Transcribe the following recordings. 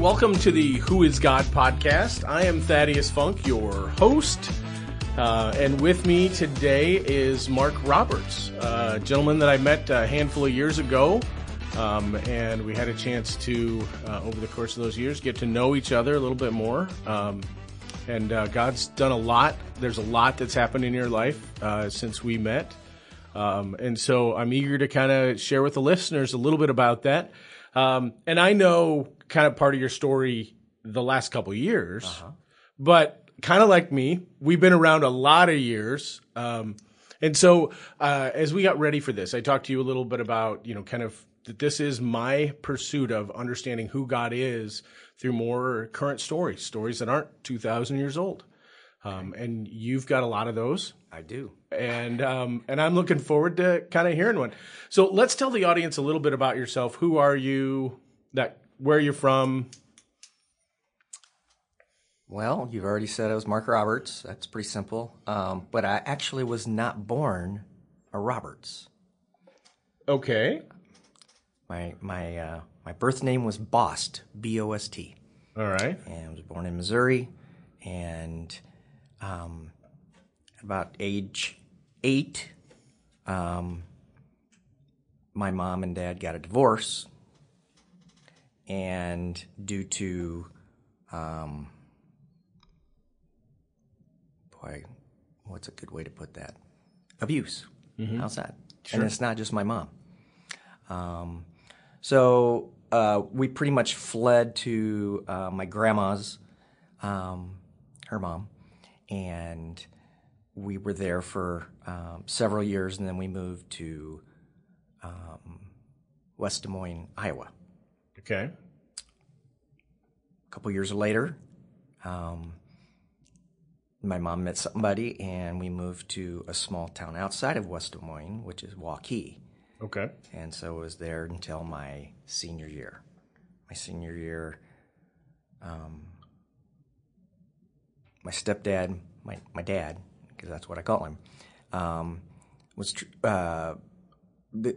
welcome to the Who is God podcast. I am Thaddeus Funk, your host. Uh, and with me today is Mark Roberts, a gentleman that I met a handful of years ago. Um, and we had a chance to, uh, over the course of those years, get to know each other a little bit more. Um, and uh, God's done a lot. There's a lot that's happened in your life uh, since we met. Um, and so I'm eager to kind of share with the listeners a little bit about that. Um, and I know kind of part of your story the last couple years, uh-huh. but kind of like me, we've been around a lot of years. Um, and so, uh, as we got ready for this, I talked to you a little bit about, you know, kind of that this is my pursuit of understanding who God is through more current stories, stories that aren't 2,000 years old. Um, and you've got a lot of those. I do. And um, and I'm looking forward to kind of hearing one. So let's tell the audience a little bit about yourself. Who are you? That where you're you from? Well, you've already said I was Mark Roberts. That's pretty simple. Um, but I actually was not born a Roberts. Okay. My my uh, my birth name was Bost, B O S T. All right. And I was born in Missouri, and um, about age eight, um, my mom and dad got a divorce, and due to um, boy, what's a good way to put that? Abuse. Mm-hmm. How's that? Sure. And it's not just my mom. Um, so uh, we pretty much fled to uh, my grandma's, um, her mom, and we were there for um, several years, and then we moved to um, West Des Moines, Iowa. Okay. A couple years later, um, my mom met somebody, and we moved to a small town outside of West Des Moines, which is Waukee. Okay. And so I was there until my senior year. My senior year, um, my stepdad, my, my dad, because that's what I call him, um, was tr- uh, the,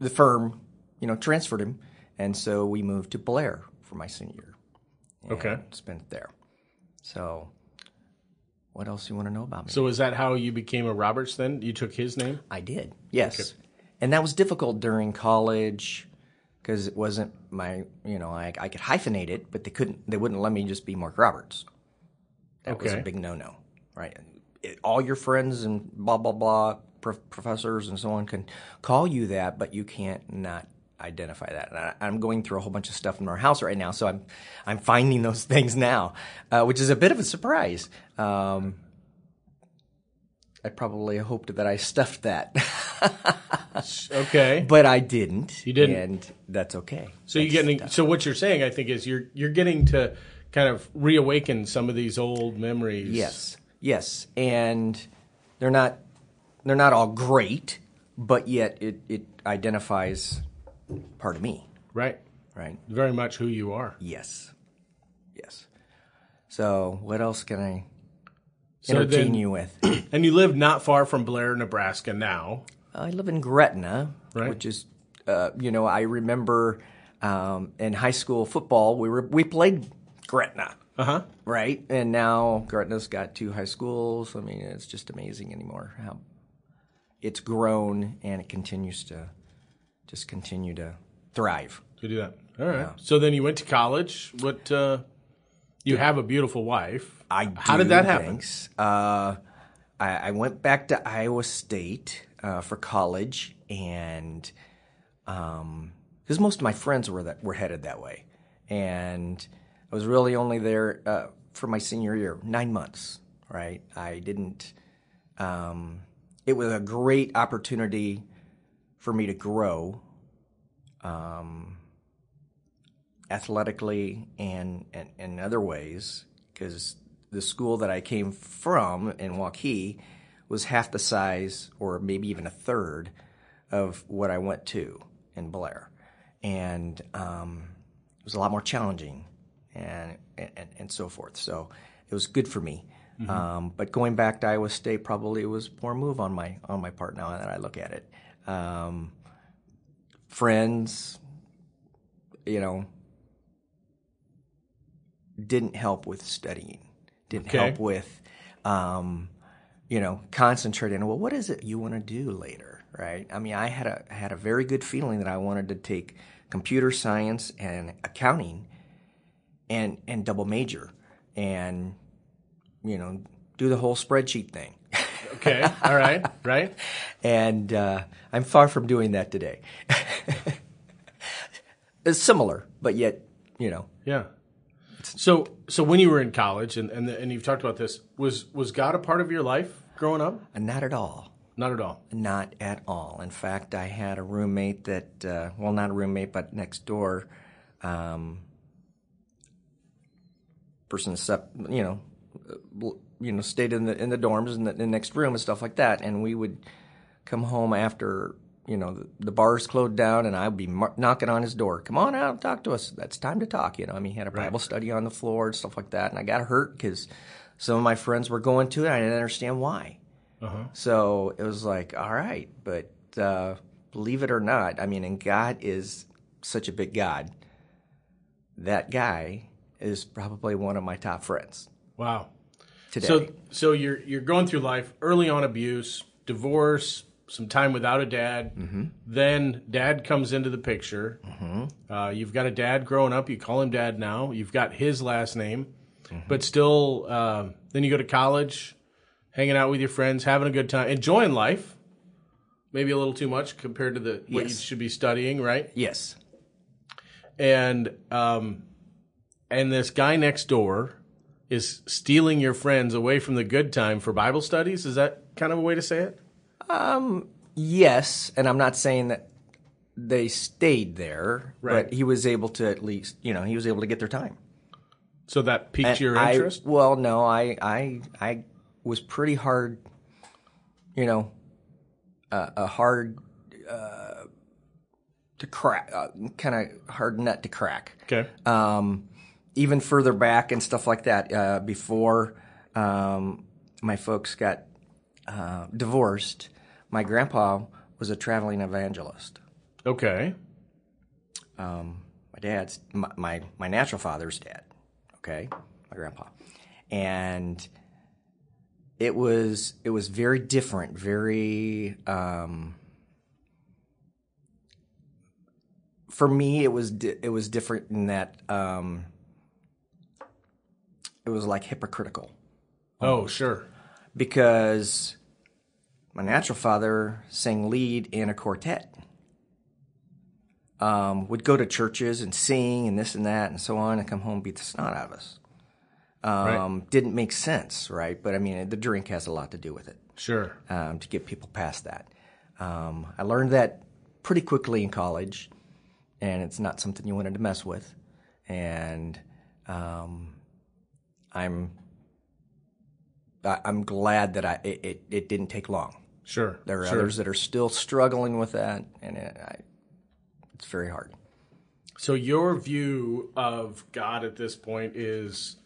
the firm, you know, transferred him. And so we moved to Blair for my senior year. Okay. Spent there. So what else do you want to know about me? So is that how you became a Roberts then? You took his name? I did. Yes. Okay and that was difficult during college because it wasn't my you know I, I could hyphenate it but they couldn't they wouldn't let me just be mark roberts that okay. was a big no-no right it, all your friends and blah blah blah professors and so on can call you that but you can't not identify that and I, am going through a whole bunch of stuff in our house right now so i'm i'm finding those things now uh, which is a bit of a surprise um, I probably hoped that I stuffed that. okay, but I didn't. You didn't, and that's okay. So you're getting. So what you're saying, I think, is you're you're getting to kind of reawaken some of these old memories. Yes, yes, and they're not they're not all great, but yet it it identifies part of me. Right. Right. Very much who you are. Yes. Yes. So what else can I so entertain then, you with. and you live not far from Blair, Nebraska now. I live in Gretna, right. which is, uh, you know, I remember um, in high school football we were we played Gretna. Uh-huh. Right, and now Gretna's got two high schools. I mean, it's just amazing anymore how it's grown and it continues to just continue to thrive. To do that, all right. Yeah. So then you went to college. What? Uh, you have a beautiful wife. I How did that happen? Uh, I, I, went back to Iowa State uh, for college, and because um, most of my friends were that were headed that way, and I was really only there uh, for my senior year, nine months. Right, I didn't. Um, it was a great opportunity for me to grow. Um, athletically and, and in other ways because the school that I came from in Waukee was half the size, or maybe even a third, of what I went to in Blair, and um, it was a lot more challenging, and, and and so forth. So it was good for me. Mm-hmm. Um, but going back to Iowa State probably was a poor move on my on my part now that I look at it. Um, friends, you know, didn't help with studying. Didn't Okay. help with, um, you know, concentrating. Well, what is it you want to do later, right? I mean, I had a I had a very good feeling that I wanted to take computer science and accounting, and and double major, and you know, do the whole spreadsheet thing. Okay. All right. Right. and uh, I'm far from doing that today. it's similar, but yet, you know, Yeah. So so when you were in college and and, and you've talked about this was was God a part of your life growing up? not at all. Not at all. Not at all. In fact, I had a roommate that, uh, well, not a roommate, but next door, um, person you know, uh, you know, stayed in the in the dorms in the, in the next room and stuff like that, and we would come home after. You know the, the bars closed down, and I'd be mar- knocking on his door. Come on out, and talk to us. That's time to talk. You know, I mean, he had a Bible study on the floor and stuff like that, and I got hurt because some of my friends were going to it. I didn't understand why. So it was like, all right, but uh, believe it or not, I mean, and God is such a big God. That guy is probably one of my top friends Wow. Today. So so you're you're going through life early on abuse, divorce, some time without a dad. Mm-hmm. Then dad comes into the picture. Uh, you've got a dad growing up. You call him dad now. You've got his last name, Mm-hmm. but still. Uh, then you go to college, hanging out with your friends, having a good time, enjoying life. Maybe a little too much compared to the what you should be studying, right? yes, and um, and this guy next door is stealing your friends away from the good time for Bible studies. Is that kind of a way to say it? Um, yes, and I'm not saying that they stayed there, Right. but he was able to at least, you know, he was able to get their time. So that piqued your I- interest. well, no, I, I, I was pretty hard, you know, uh, a hard uh, to crack, uh, kind of hard nut to crack. okay. Um, even further back and stuff like that, uh, before um, my folks got uh, divorced, my grandpa was a traveling evangelist. Okay. my dad's my, my my natural father's dad okay my grandpa and it was it was very different very um for me it was di- it was different in that um it was like hypocritical Oh, sure. because my natural father sang lead in a quartet. Um, would go to churches and sing and this and that and so on, and come home and beat the snot out of us. Um, Didn't make sense, right? But I mean, the drink has a lot to do with it Sure. um, to get people past that. Um, I learned that pretty quickly in college, and it's not something you wanted to mess with. And um, I'm I'm glad that I it, it, it didn't take long. Sure. There are sure. others that are still struggling with that, and it, I, it's very hard. So your view of God at this point is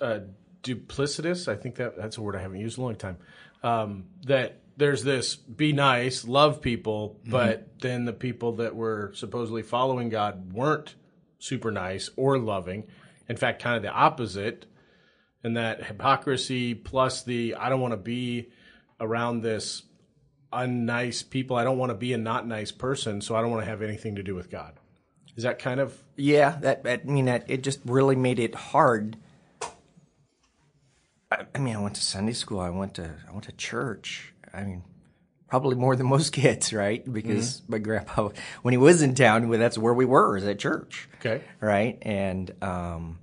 uh, duplicitous. I think that that's a word I haven't used in a long time. Um, that there's this be nice, love people, but then the people that were supposedly following God weren't super nice or loving. In fact, kind of the opposite. And that hypocrisy plus the I don't want to be around this unnice people. I don't want to be a not nice person, so I don't want to have anything to do with God. Is that kind of Yeah, that, that I mean that it just really made it hard. I, I mean, I went to Sunday school. I went to I went to church. I mean, probably more than most kids, right? Because my grandpa, when he was in town, well, that's where we were, is at church, okay? right? And um,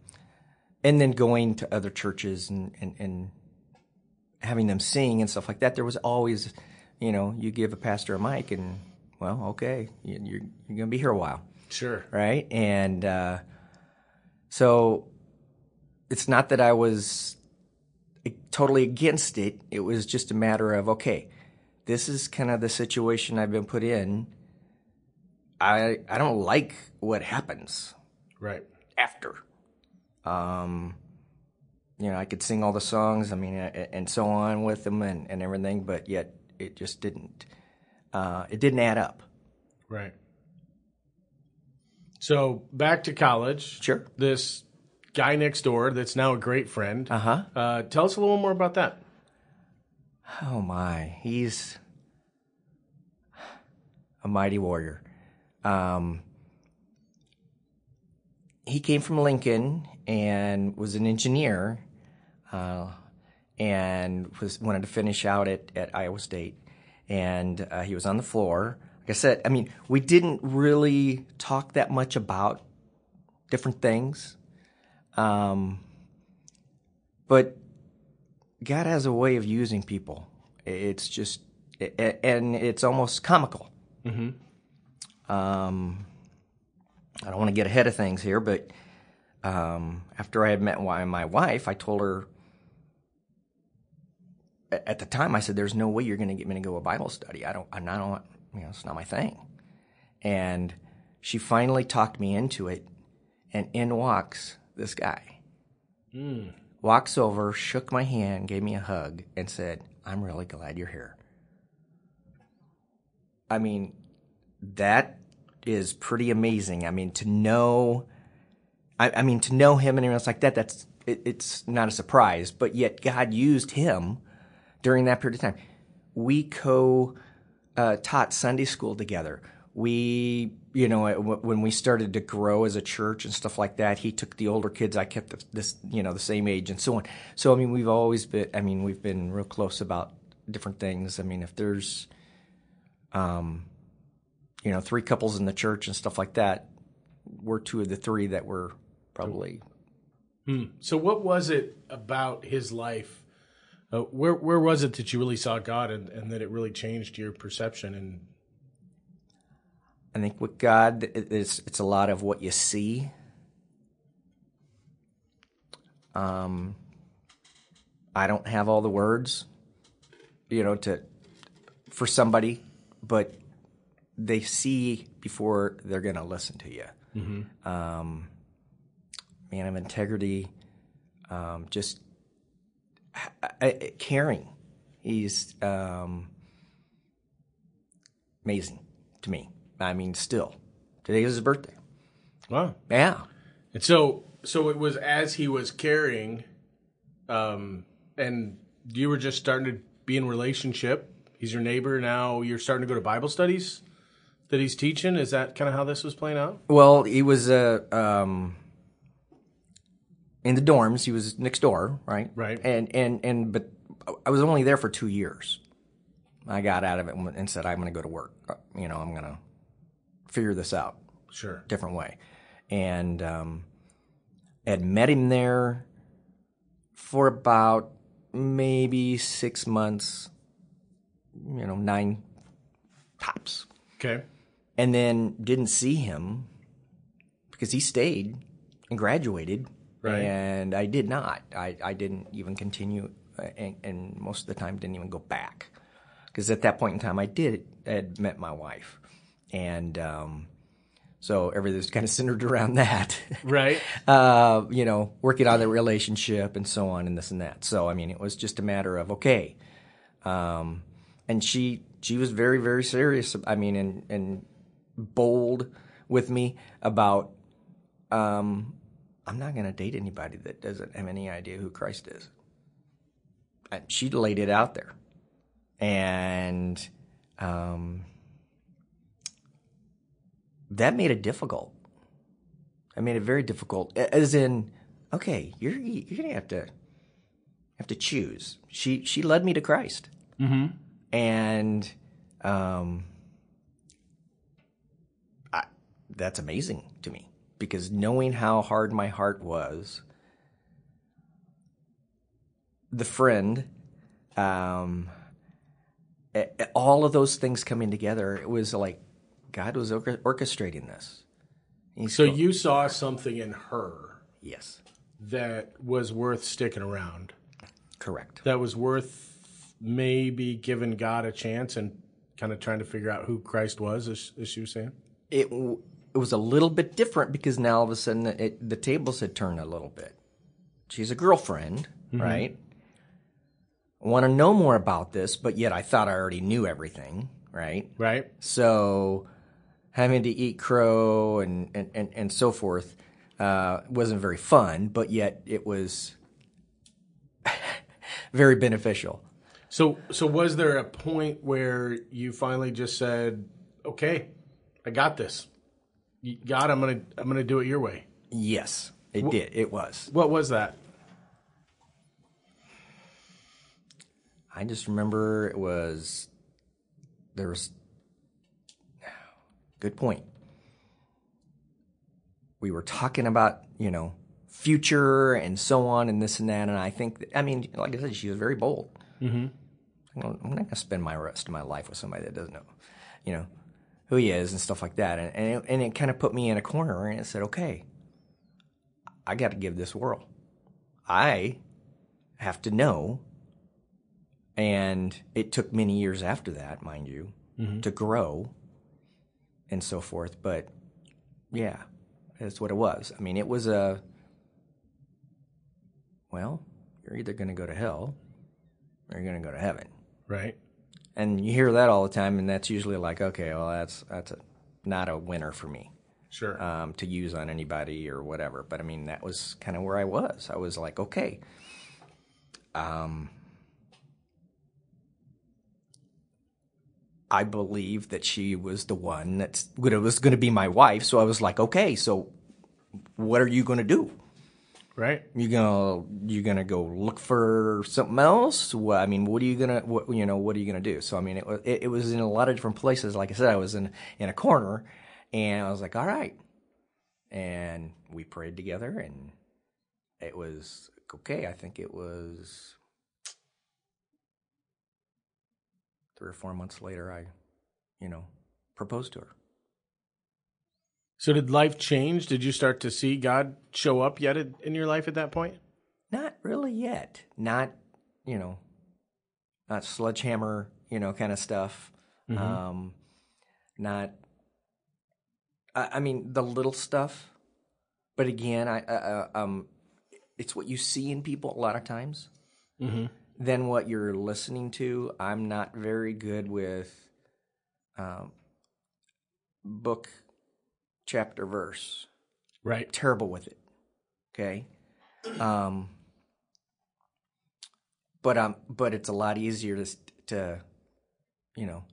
and then going to other churches and and, and having them sing and stuff like that. There was always, you know, you give a pastor a mic, and well, okay, you, you're you're gonna be here a while Sure. right? And uh, so it's not that I was totally against it. It was just a matter of okay, this is kind of the situation I've been put in. I I don't like what happens Right. after. Um, you know, I could sing all the songs, I mean, and so on with them and, and everything, but yet it just didn't. Uh, it didn't add up. Right. So back to college. Sure. This guy next door that's now a great friend. Uh-huh. Uh, tell us a little more about that. Oh my, he's a mighty warrior. Um, he came from Lincoln and was an engineer, uh, and was wanted to finish out at, at Iowa State. And uh, he was on the floor. Like I said, I mean, we didn't really talk that much about different things, um, but God has a way of using people. It's just, and it's almost comical. Um, I don't want to get ahead of things here, but um, after I had met my my wife, I told her at the time I said, "There's no way you're going to get me to go to a Bible study. I don't. I don't. You know, it's not my thing." And she finally talked me into it, and in walks this guy. Walks over, shook my hand, gave me a hug, and said, "I'm really glad you're here." I mean, that is pretty amazing. I mean, to know, I, I mean, to know him and everything else like that, that's, it, it's not a surprise, but yet God used him during that period of time. We co uh, taught Sunday school together. We, you know, when we started to grow as a church and stuff like that, he took the older kids. I kept this, you know, the same age and so on. So, I mean, we've always been, I mean, we've been real close about different things. I mean, if there's, um, you know, three couples in the church and stuff like that, we're two of the three that were probably. So, what was it about his life? Uh, where where was it that you really saw God and, and that it really changed your perception? And I think with God, it's it's a lot of what you see. Um, I don't have all the words, you know, to for somebody, but they see before they're going to listen to you. Um, man of integrity, um, just I, I, caring. He's um, amazing to me. I mean, still, today is his birthday. wow, Yeah. and so so it was as he was carrying, um, and you were just starting to be in relationship. He's your neighbor now. You're starting to go to Bible studies that he's teaching. Is that kind of how this was playing out? Well, he was uh, um, in the dorms. He was next door, right? Right. And and and but I was only there for two years. I got out of it and said, "I'm going to go to work. You know, I'm going to figure this out Sure. different way." And um, had met him there for about maybe six months. You know, nine tops Okay. and then didn't see him because he stayed and graduated Right. and i did not i, I didn't even continue uh, and, and most of the time didn't even go back because at that point in time i did I had met my wife and um, so everything's kind of centered around that Right. uh, you know, working on the relationship and so on and this and that. So I mean, it was just a matter of okay, um, and she she was very very serious. I mean, and and bold with me about um, I'm not going to date anybody that doesn't have any idea who Christ is. And she laid it out there, and um, that made it difficult. I made it very difficult. As in, okay, you're you're gonna have to have to choose. She she led me to Christ, mm-hmm. and um, I, that's amazing to me because knowing how hard my heart was, the friend, um, all of those things coming together, it was like God was orchestrating this. He's So you saw something in her yes, that was worth sticking around. correct. that was worth maybe giving God a chance and kind of trying to figure out who Christ was, as, as she was saying? it it was a little bit different because now all of a sudden it, the tables had turned a little bit. She's a girlfriend, right? I want to know more about this, but yet I thought I already knew everything, right? Right? So having to eat crow and and and, and so forth. Uh, wasn't very fun, but yet it was very beneficial. So, so was there a point where you finally just said, "Okay, I got this. God, I'm gonna, I'm gonna do it your way." Yes, it did. It was. What was that? I just remember it was there was good point. We were talking about you know future and so on and this and that, and I think that, I mean, like I said, she was very bold. Mm-hmm. I'm not going to spend my rest of my life with somebody that doesn't know, you know, who he is and stuff like that, and and it, and it kind of put me in a corner, and it said, okay, I got to give this a whirl. I have to know and it took many years after that, mind you, mm-hmm. to grow and so forth. But yeah, that's what it was. I mean, it was a well, you're either going to go to hell or you're going to go to heaven. Right. And you hear that all the time, and that's usually like, okay, well, that's that's a, not a winner for me Sure. um, to use on anybody or whatever. But I mean, that was kind of where I was. I was like, okay. Um, I believe that she was the one that was going to be my wife. So I was like, okay, so what are you going to do? Right. You gonna you're gonna go look for something else? What, I mean, what are you gonna what, you know what are you gonna do? So I mean, it, it it was in a lot of different places. Like I said, I was in in a corner, and I was like, all right, and we prayed together, and it was okay. I think it was three or four months later. I, you know, proposed to her. So did life change? Did you start to see God show up yet in your life at that point? Not really yet. Not, you know, not sledgehammer, you know, kind of stuff. Um, not, I, I mean, the little stuff. But again, I, I, I- um, it's what you see in people a lot of times. Mm-hmm. Then what you're listening to. I'm not very good with um, book, chapter, verse Right. terrible with it. Okay. Um, but um, but it's a lot easier to to, you know,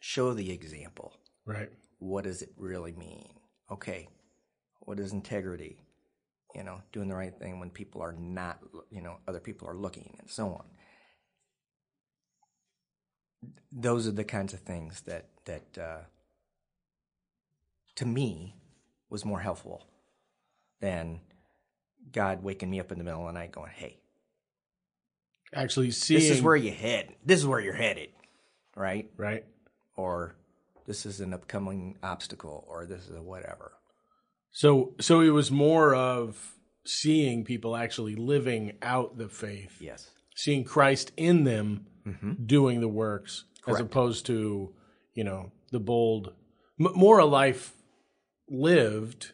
show the example. Right. What does it really mean? Okay. What is integrity? You know, doing the right thing when people are not, you know, other people are looking and so on. Those are the kinds of things that that uh, to me was more helpful than God waking me up in the middle of the night going, "Hey, Actually seeing. this is where you head. This is where you're headed." Right? Right. Or this is an upcoming obstacle or this is a whatever. So so it was more of seeing people actually living out the faith, Yes. seeing Christ in them mm-hmm. doing the works, as opposed to you know the bold, m- more a life lived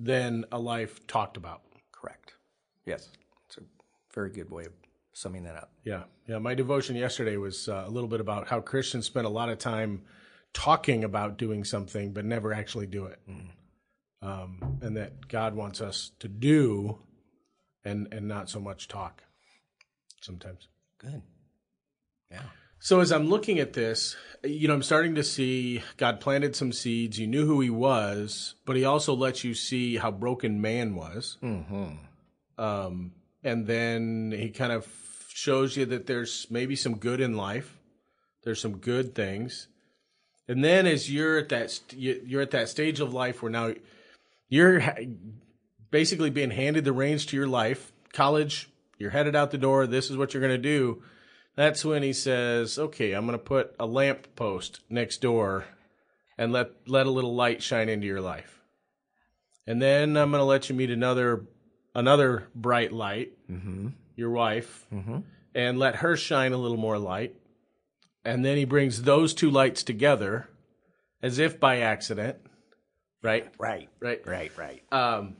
than a life talked about. Correct. Yes. It's a very good way of summing that up. Yeah, yeah. My devotion yesterday was uh, a little bit about how Christians spend a lot of time talking about doing something, but never actually do it, um, and that God wants us to do, and and not so much talk. Sometimes. Good. Yeah. So as I'm looking at this, you know, I'm starting to see God planted some seeds. You knew who He was, but He also lets you see how broken man was. Mm-hmm. Um, and then He kind of shows you that there's maybe some good in life. There's some good things, and then as you're at that st- you- you're at that stage of life where now you're ha- basically being handed the reins to your life. College, you're headed out the door. This is what you're going to do. That's when he says, "Okay, I'm going to put a lamp post next door and let let a little light shine into your life. And then I'm going to let you meet another another bright light, Mm-hmm. your wife, Mm-hmm. and let her shine a little more light. And then he brings those two lights together as if by accident, right? Right. Right. Right. Right. Um,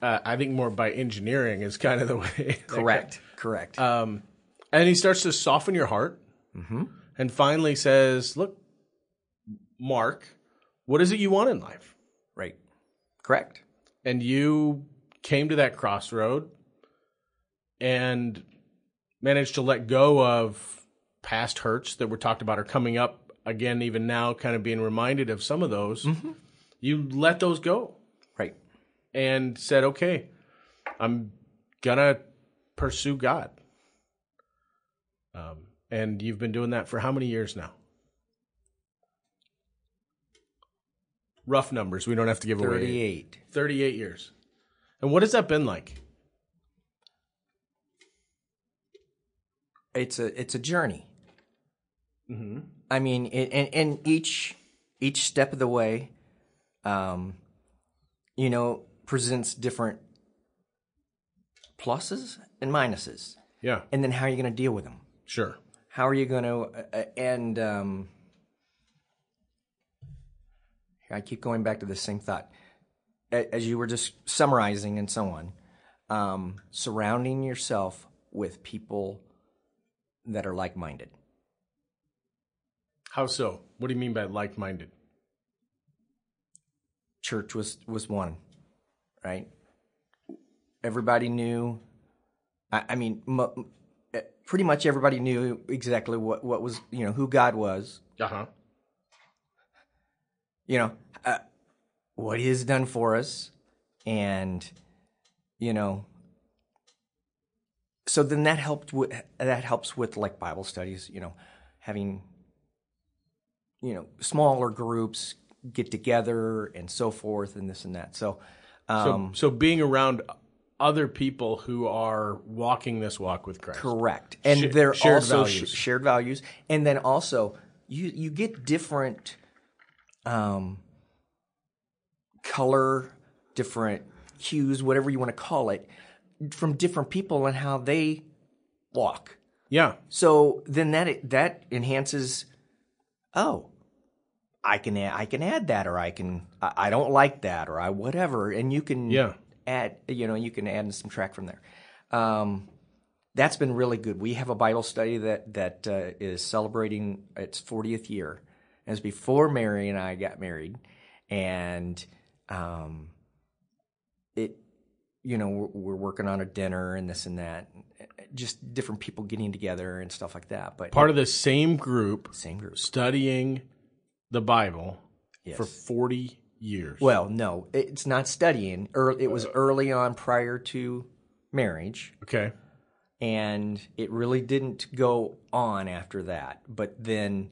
uh, I think more by engineering is kind of the way. Correct. Correct. Um, and he starts to soften your heart mm-hmm. and finally says, Look, Mark, what is it you want in life? Right. Correct. and you came to that crossroad and managed to let go of past hurts that were talked about or coming up again, even now, kind of being reminded of some of those. You let those go Right. and said, okay, I'm gonna pursue God. Um, and you've been doing that for how many years now? Rough numbers. We don't have to give away 38. 38 years. And what has that been like? It's a it's a journey. Mm-hmm. I mean, and, and, and each each step of the way, um, you know, presents different pluses and minuses, Yeah, and then how are you going to deal with them? Sure. How are you going to uh, and um, I keep going back to the same thought as you were just summarizing and so on. Um, surrounding yourself with people that are like minded. How so? What do you mean by like minded? church was was one, right? Everybody knew. I, I mean, pretty much everybody knew exactly what what was you know who God was. Uh huh. You know uh, what He has done for us, and you know. So then that helped with that helps with like Bible studies. You know, having you know smaller groups get together and so forth and this and that. So. So, Um, so being around other people who are walking this walk with Christ. Correct, and Sh- they're shared also values. sh- shared values, and then also you you get different um, color, different hues, whatever you want to call it, from different people and how they walk. Yeah, So then that that enhances. Oh, I can add, I can add that, or I can I, I don't like that, or I whatever, and you can Yeah. Add you know you can add some track from there. Um, that's been really good. We have a Bible study that that uh, is celebrating its 40th year. It was before Mary and I got married, and um, it you know we're, we're working on a dinner and this and that, just different people getting together and stuff like that. But part of the same group same group. studying the Bible Yes. for 40 years. Well, no, it's not studying. Ear- It was early on prior to marriage, okay. and it really didn't go on after that. But then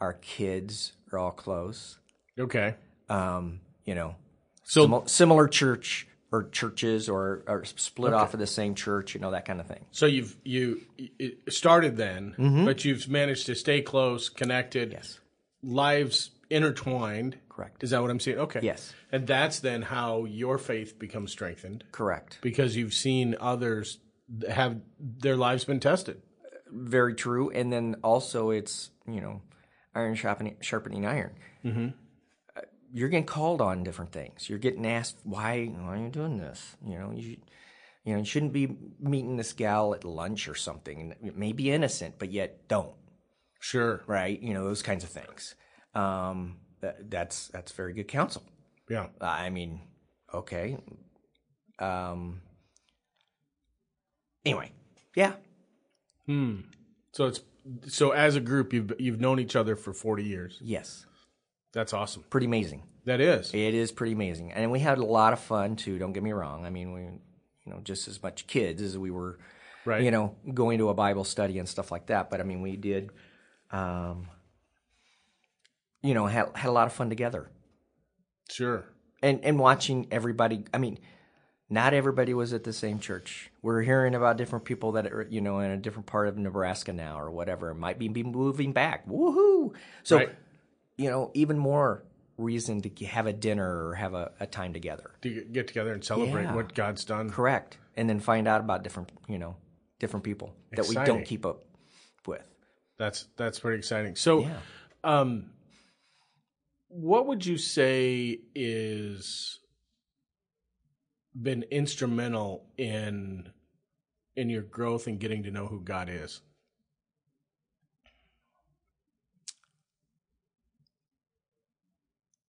our kids are all close. Okay. Um, you know, So simi- similar church or churches or, or split off of the same church, you know, that kind of thing. so you've you it started then, but you've managed to stay close, connected, Mm-hmm. Yes. lives intertwined. Correct. Is that what I'm seeing? Okay. Yes. And that's then how your faith becomes strengthened Correct. because you've seen others have their lives been tested. Very true. And then also, it's you know, iron sharpening, sharpening iron. Mm-hmm. Uh, You're getting called on different things. You're getting asked why, why are you doing this? You know, you you know, you shouldn't be meeting this gal at lunch or something. It may be innocent, but yet don't. Sure. Right? You know, those kinds of things. Um, that's that's very good counsel. Yeah. I mean, okay. Um. Anyway, yeah, Hmm. So it's so as a group you've you've known each other for 40 years. yes, That's awesome. pretty amazing. That is. It is pretty amazing, and we had a lot of fun too. Don't get me wrong. I mean, we, you know, just as much kids as we were, Right. you know, going to a Bible study and stuff like that. But I mean, we did, um, you know, had had a lot of fun together, Sure. and and watching everybody. I mean, not everybody was at the same church. We're hearing about different people that are, you know, in a different part of Nebraska now or whatever. Might be, be moving back. Woohoo! So, Right. you know, even more reason to have a dinner or have a, a time together. To get together and celebrate Yeah. what God's done. Correct. And then find out about different, you know, different people that we don't keep up with. That's that's pretty exciting. So, Yeah. um, what would you say is been instrumental in in your growth and getting to know who God is?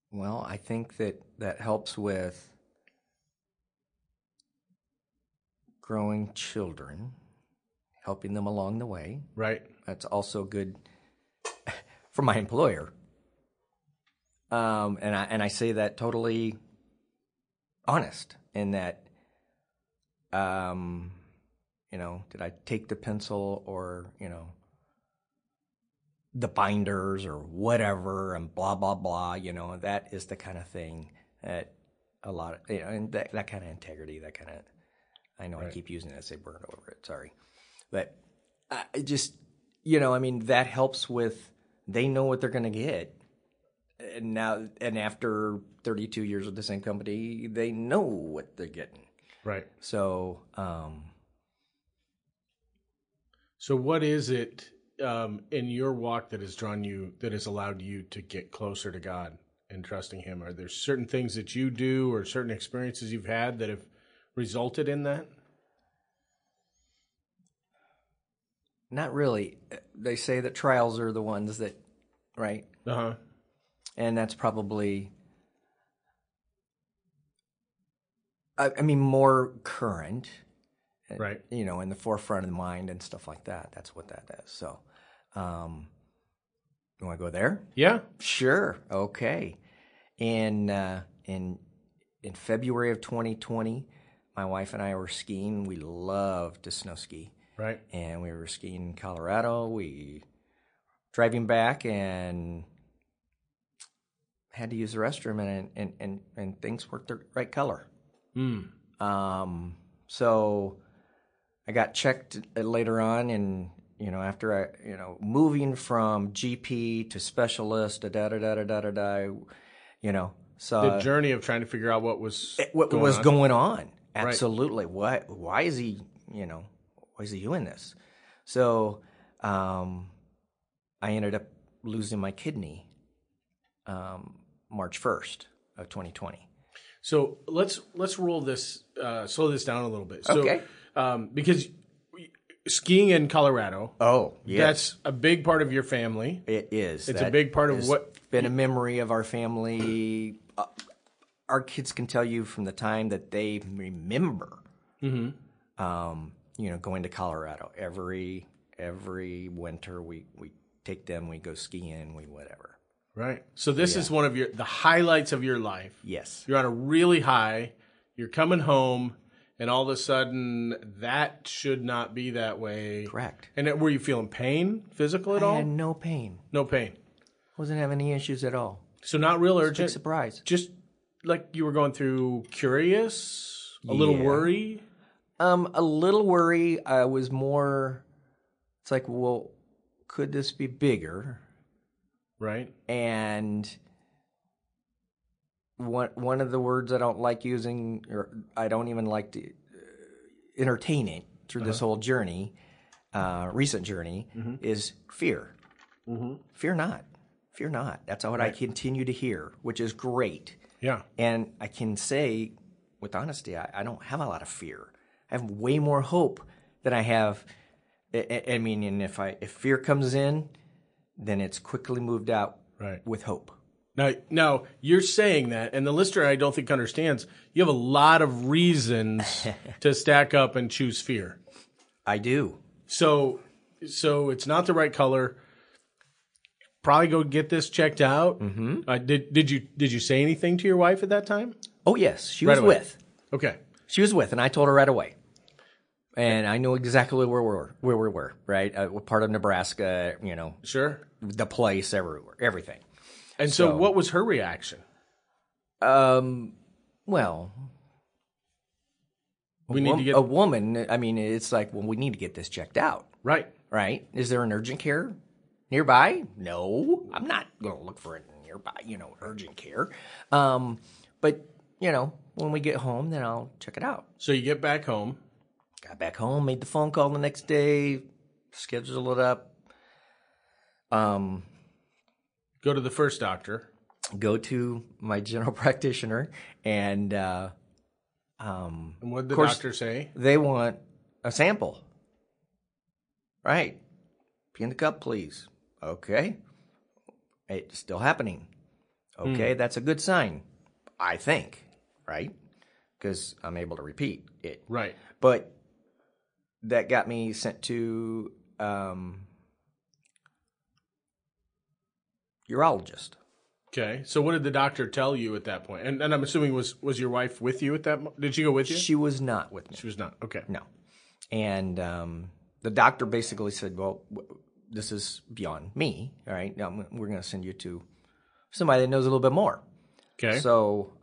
Well, I think that that helps with growing children, helping them along the way. Right. That's also good for my employer. Um, and I and I say that totally honest in that, um, you know, did I take the pencil or you know the binders or whatever and blah blah blah. You know, that is the kind of thing that a lot of you know, and that that kind of integrity, that kind of. I know I keep using it. I say burn over it. Sorry, but I I just you know, I mean, that helps with they know what they're going to get. And now, and after 32 years with the same company, they know what they're getting. Right. So, um, So, what is it um, in your walk that has drawn you, that has allowed you to get closer to God and trusting Him? Are there certain things that you do or certain experiences you've had that have resulted in that? not really. They say that trials are the ones that, right? Uh huh. And that's probably, I, I mean, more current. Right. you know, in the forefront of the mind and stuff like that. That's what that is. So, um, you want to go there? Yeah. Sure. Okay. In uh, in in February of 2020, my wife and I were skiing. We love to snow ski, Right. and we were skiing in Colorado. We driving back and had to use the restroom, and and and, and things weren't the right color. Mm. Um, so I got checked uh, later on, and you know, after I, you know, moving from GP to specialist, da da da da da da da, you know, so The journey of trying to figure out what was what going was on. going on. Absolutely. Why why is he, you know, why is he doing this? So um I ended up losing my kidney um March 1st of 2020. So let's let's roll this, uh, slow this down a little bit. So, Okay. Um, because skiing in Colorado, Oh, yeah. that's a big part of your family. it is. It's a big part of what- been a memory of our family. Uh, our kids can tell you from the time that they remember Mm-hmm. um, you know, going to Colorado every every winter. We we take them, we go skiing, we whatever. Right. So this is one of your the highlights of your life. Yes, You're on a really high. You're coming home, and all of a sudden, that should not be that way. correct. And then, were you feeling pain, physical at I all? had no pain. No pain. Wasn't having any issues at all. So not real urgent. surprise. Just like you were going through curious, a little worry. Um, a little worry. I was more. It's like, well, could this be bigger? Right. and one one of the words I don't like using, or I don't even like to uh, entertain it through this whole journey, uh, recent journey, is fear. Fear not, fear not. That's what I continue to hear, which is great, Yeah. and I can say with honesty, I, I don't have a lot of fear. I have way more hope than I have. I, I- I mean, and if I if fear comes in, then it's quickly moved out Right. with hope. Now, now you're saying that, and the listener I don't think understands. You have a lot of reasons to stack up and choose fear. I do. So, so it's not the right color. Probably go get this checked out. Mm-hmm. Uh, did did you did you say anything to your wife at that time? Oh yes, she Right was away. with. Okay. She was with, and I told her right away. And I know exactly where we were. Where we were, right? Uh, we're part of Nebraska. You know, Sure. the place, everywhere, everything. And so, So- what was her reaction? Um, well, a We need to get- a woman. I mean, it's like, well, we need to get this checked out, Right. right? Is there an urgent care nearby? No, I'm not going to look for it nearby. You know, urgent care. Um, but you know, when we get home, then I'll check it out. So you get back home. Got back home, made the phone call the next day, scheduled it up. Um, Go to the first doctor. go to my general practitioner, and uh, um, And what did the doctor say? they want a sample. Right. Pee in the cup, please. Okay. It's still happening. Okay, that's a good sign, I think. Right? Because I'm able to repeat it. Right. But that got me sent to um, urologist. Okay. So what did the doctor tell you at that point? And, and I'm assuming was was your wife with you at that? Mo- did she go with you? She was not with me. She was not. Okay. No. And um, the doctor basically said, well, w- this is beyond me. All right. Now we're going to send you to somebody that knows a little bit more. Okay. So,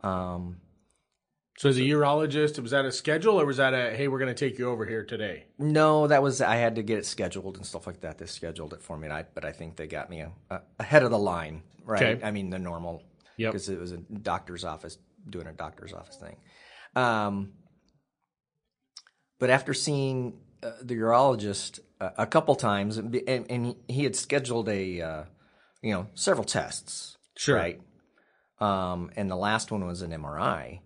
So, as a urologist, was that a schedule or was that a hey, we're going to take you over here today? no, that was, I had to get it scheduled and stuff like that. They scheduled it for me. And I, but I think they got me a, a, ahead of the line, right? Okay. I mean, the normal, Yep. because it was a doctor's office doing a doctor's office thing. Um, but after seeing uh, the urologist uh, a couple times, and, and, he had scheduled a, uh, you know, several tests, Sure. right? Um, and the last one was an MRI,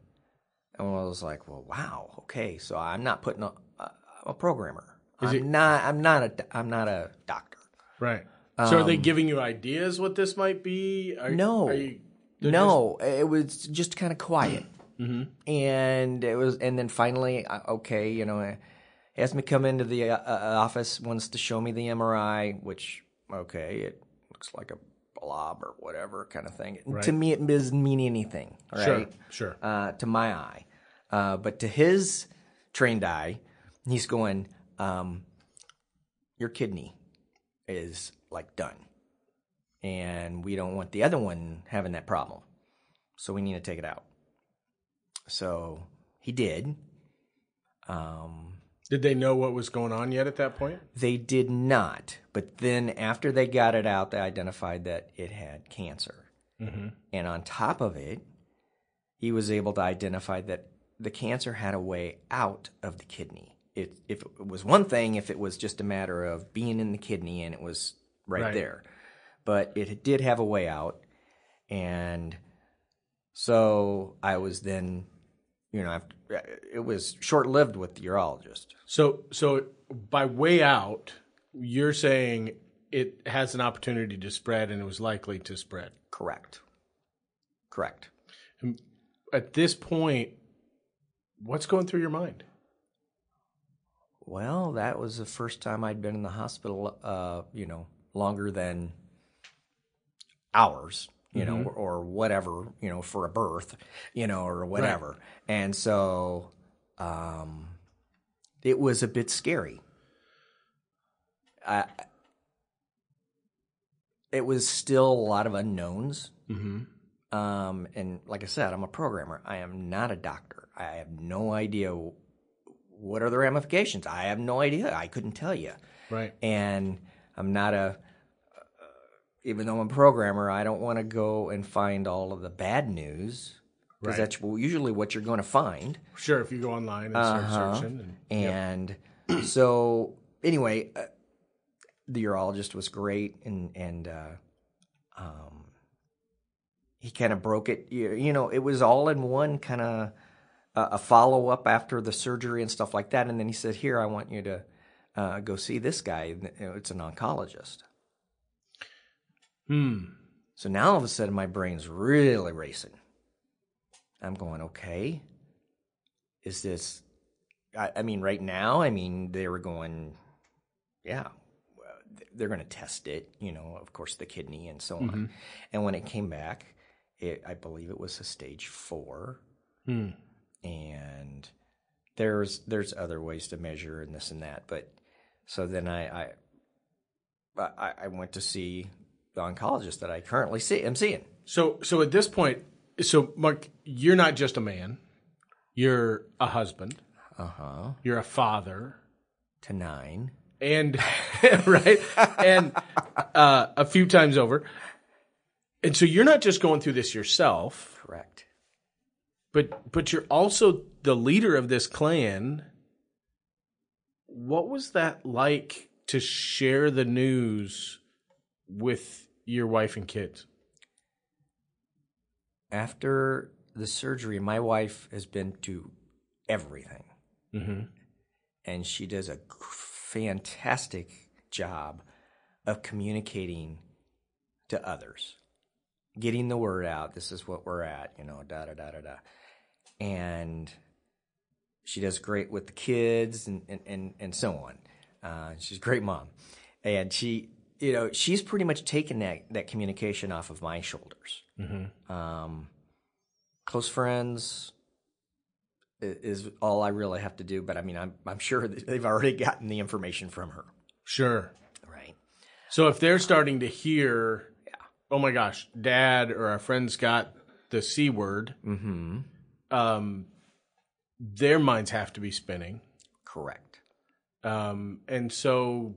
and I was like, "Well, wow, okay." So I'm not putting a, a, programmer. I'm it- not. I'm not a. I'm not a doctor. Right. So are they giving you ideas what this might be? Are, Um, No. Are you, No, it was just kind of quiet. Mm-hmm. And it was, and then finally, okay, you know, he asked me to come into the uh, uh, office, wants to show me the MRI, which, okay, it looks like a blob or whatever kind of thing. To me, it doesn't mean anything, right? Sure. Sure. Uh, to my eye. Uh, but to his trained eye, he's going, um, your kidney is like done. And we don't want the other one having that problem. So we need to take it out. So he did. Um, Did they know what was going on yet at that point? they did not. But then after they got it out, they identified that it had cancer. Mm-hmm. And on top of it, he was able to identify that the cancer had a way out of the kidney. It, if it was one thing, if it was just a matter of being in the kidney and it was right, Right. there, but it did have a way out. And so I was then, you know, after, it was short lived with the urologist. So so by way out, you're saying it has an opportunity to spread and it was likely to spread. Correct. Correct. At this point, what's going through your mind? Well, that was the first time I'd been in the hospital, uh, you know, longer than hours, you know, or, whatever, you know, for a birth, you know, or whatever. And so um, it was a bit scary. I, it was still a lot of unknowns. Mm-hmm. Um, and like I said, I'm a programmer. I am not a doctor. I have no idea what are the ramifications. I have no idea. I couldn't tell you. Right. And I'm not a, even though I'm a programmer, I don't want to go and find all of the bad news because Right. that's usually what you're going to find. Sure. If you go online and start Uh-huh. searching, and, And so, anyway, uh, the urologist was great, and and uh, um, he kind of broke it. You, you know, it was all in one kind of uh, a follow up after the surgery and stuff like that. And then he said, "Here, I want you to uh, go see this guy. It's an oncologist." Hmm. So now all of a sudden, my brain's really racing. I'm going, okay, is this? I, I mean, right now, I mean, they were going, yeah, they're going to test it, you know, of course, the kidney and so on. And when it came back, it, I believe it was a stage four, Hmm. and there's there's other ways to measure and this and that, but so then I I I, I went to see the oncologist that I currently see am seeing. So so at this point, so Mark, you're not just a man. You're a husband. Uh huh. You're a father. To nine. and right and uh, a few times over and so you're not just going through this yourself Correct. but but you're also the leader of this clan what was that like to share the news with your wife and kids After the surgery, my wife has been to everything, mm-hmm. and she does a fantastic job of communicating to others, getting the word out. This is what we're at, you know, da da da da da. And she does great with the kids and and and, and so on. Uh, she's a great mom, and she you know she's pretty much taken that that communication off of my shoulders. Um, close friends is all I really have to do. But I mean, I'm I'm sure they've already gotten the information from her. Sure. Right. So if they're starting to hear, oh my gosh, dad or our friend's got the C word, Mm-hmm. um, their minds have to be spinning. Correct. Um, and so,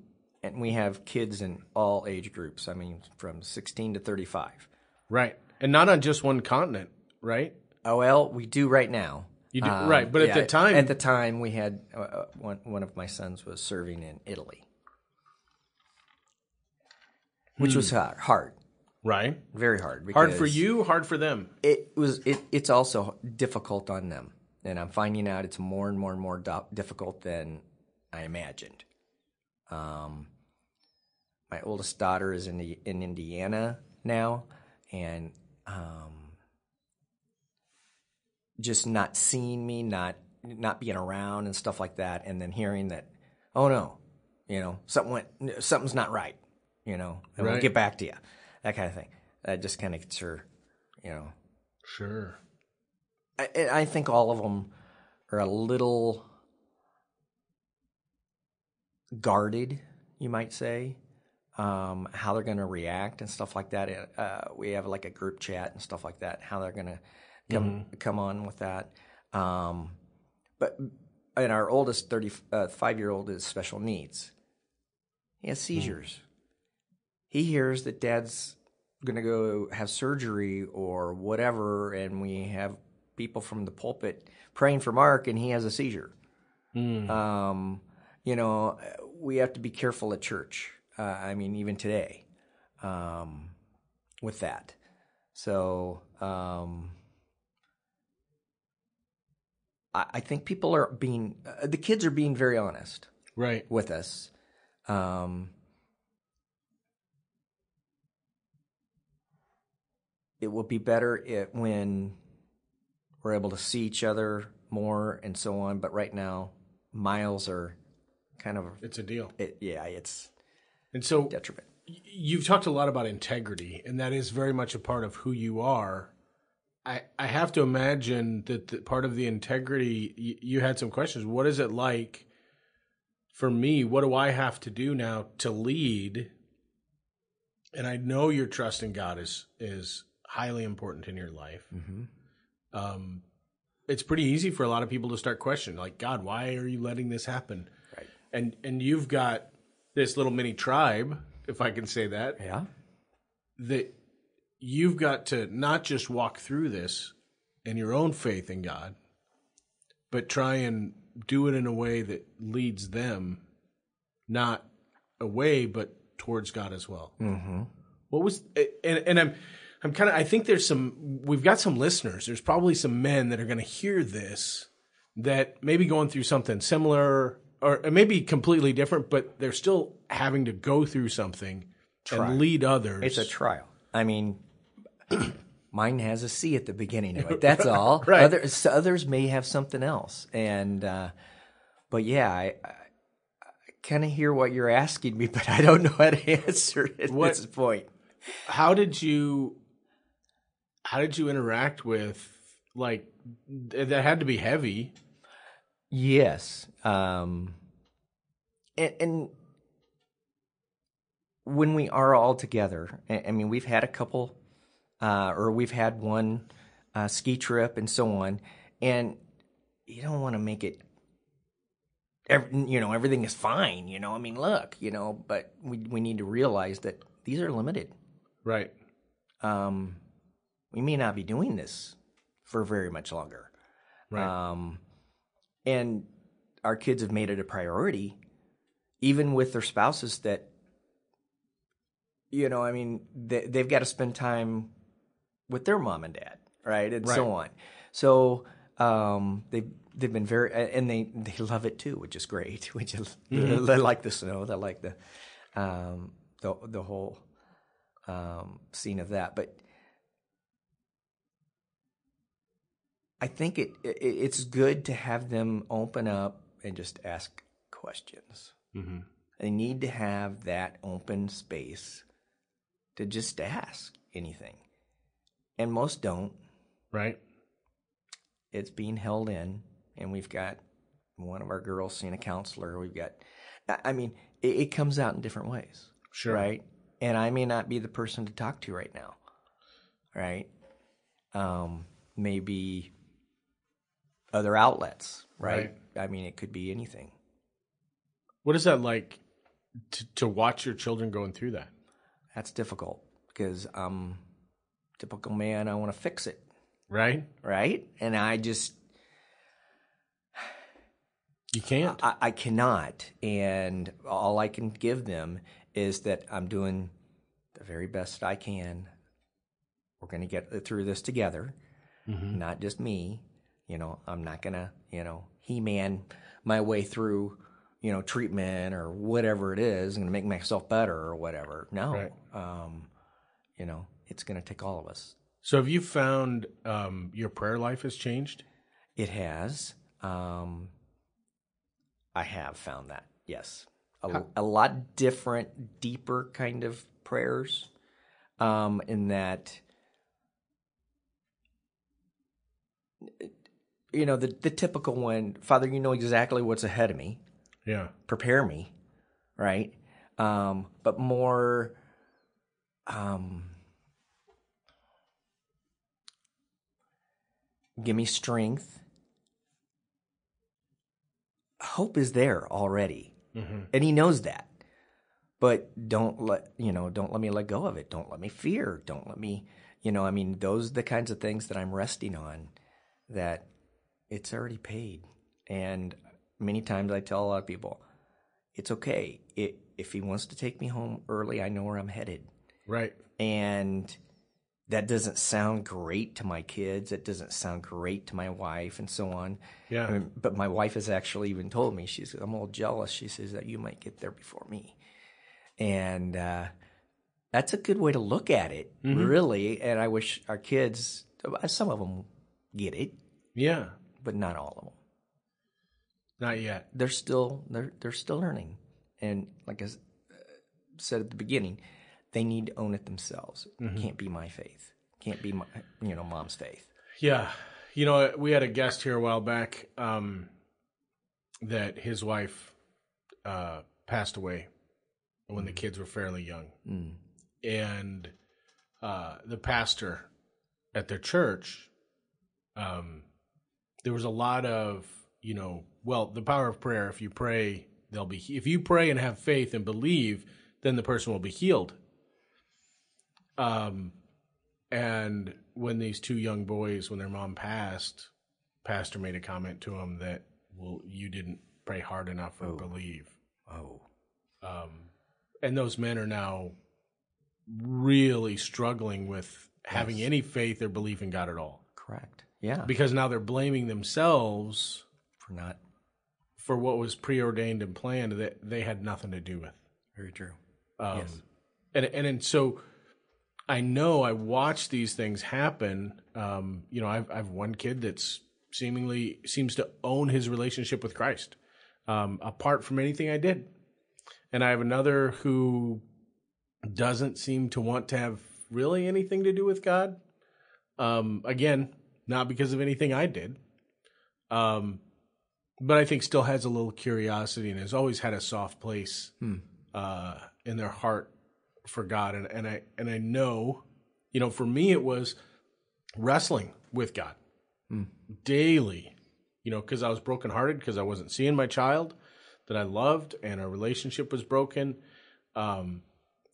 And we have kids in all age groups. I mean, from 16 to 35. right. And not on just one continent, right? Oh well, we do right now. You do, right. But at the time, Um, at the time, we had uh, uh, one. One of my sons was serving in Italy, which was hard, hard, right. very hard. Hard for you, hard for them. It was. It, it's also difficult on them, and I'm finding out it's more and more and more do- difficult than I imagined. Um, my oldest daughter is in the, in Indiana now, and um, just not seeing me, not not being around and stuff like that, and then hearing that, oh no, you know, something went, something's not right, you know, and we'll get back to you, that kind of thing. That just kind of gets her, you know. Sure. I, I think all of them are a little guarded, you might say, um, how they're going to react and stuff like that. Uh, we have like a group chat and stuff like that, how they're going to come come on with that. Um, but and our oldest thirty uh, five year old is special needs. He has seizures. He hears that dad's going to go have surgery or whatever, and we have people from the pulpit praying for Mark, and he has a seizure. Um, you know, we have to be careful at church. Uh, I mean, even today, um, with that. So um, I, I think people are being, uh, the kids are being very honest Right. with us. Um, it will be better when we're able to see each other more and so on. But right now, miles are kind of It's a deal. it, yeah, it's And so detriment. you've talked a lot about integrity, and that is very much a part of who you are. I, I have to imagine that the, part of the integrity, you, you had some questions. What is it like for me? What do I have to do now to lead? And I know your trust in God is is highly important in your life. Um, it's pretty easy for a lot of people to start questioning, like, God, why are you letting this happen? Right. And and you've got this little mini tribe, if I can say that, Yeah. that you've got to not just walk through this in your own faith in God, but try and do it in a way that leads them not away, but towards God as well. Mm-hmm. What was and and I'm I'm kind of I think there's some we've got some listeners. There's probably some men that are going to hear this that maybe going through something similar or maybe completely different, but they're still having to go through something and lead others. It's a trial. I mean, mine has a C at the beginning of it. That's all. Right. Others, others may have something else. And, uh, but yeah, I, I, I kind of hear what you're asking me, but I don't know how to answer it at What- this point. how did you how did you interact with like that had to be heavy Yes. Um, and, and when we are all together, I, mean, we've had a couple, uh, or we've had one uh, ski trip and so on, and you don't want to make it. you know, everything is fine. You know, I mean, look, you know, but we we need to realize that these are limited. right Um, we may not be doing this for very much longer. right Um, and our kids have made it a priority, even with their spouses that, you know, I mean, they, they've got to spend time with their mom and dad, right? And so on. So um, they've, they've been very, and they, they love it too, which is great. Which is, they like the snow. They like the, um, the, the whole um, scene of that. But I think it, it it's good to have them open up and just ask questions. Mm-hmm. They need to have that open space to just ask anything, and most don't. Right. It's being held in, and we've got one of our girls seeing a counselor. We've got, I mean, it, it comes out in different ways. Sure. Right. And I may not be the person to talk to right now. Right. Um, maybe other outlets. Right? I mean, it could be anything. What is that like to, to watch your children going through that? That's difficult because I'm typical man. I want to fix it. Right. Right. And I just, You can't. I, I cannot. And all I can give them is that I'm doing the very best I can. We're going to get through this together, Mm-hmm. not just me. You know, I'm not to, you know, He Man my way through, you know, treatment or whatever it is and make myself better or whatever. No. Right. Um, you know, it's to take all of us. So have you found um, your prayer life has changed? It has. Um, I have found that. Yes, a, a lot different, deeper kind of prayers. Um, in that, you know, the the typical one, Father, you know exactly what's ahead of me. Yeah. Prepare me, right? Um, but more, um, give me strength. Hope is there already, and he knows that. But don't let you know. Don't let me let go of it. Don't let me fear. Don't let me. You know. I mean, those are the kinds of things that I'm resting on. That it's already paid, and many times I tell a lot of people, it's okay. It, if he wants to take me home early, I know where I'm headed Right. and that doesn't sound great to my kids. It doesn't sound great to my wife, and so on. Yeah. I mean, but my wife has actually even told me she's I'm all jealous. She says that you might get there before me, and uh, that's a good way to look at it, really. And I wish our kids, some of them, get it, Yeah. But not all of them. Not yet. They're still they're they're still learning, and like I uh, said at the beginning, they need to own it themselves. It can't be my faith. Can't be my you know mom's faith. Yeah. You know, we had a guest here a while back um, that his wife uh, passed away when the kids were fairly young. Mm. And uh, the pastor at their church, um, there was a lot of, you know, well, the power of prayer. If you pray, they'll be, if you pray and have faith and believe, then the person will be healed. Um, and when these two young boys, when their mom passed, pastor made a comment to him that, well, you didn't pray hard enough or believe. Oh, Um, and those men are now really struggling with having any faith or belief in God at all correct. Yeah, because now they're blaming themselves for not for what was preordained and planned that they had nothing to do with. very true. Um, Yes. and, and and so I know I watch these things happen. Um, you know, I've I've one kid that's seemingly seems to own his relationship with Christ, um, apart from anything I did, and I have another who doesn't seem to want to have really anything to do with God. Um, again, not because of anything I did. Um, but I think still has a little curiosity and has always had a soft place uh, in their heart for God. And, and I and I know, you know, for me it was wrestling with God daily, you know, because I was brokenhearted because I wasn't seeing my child that I loved, and our relationship was broken. Um,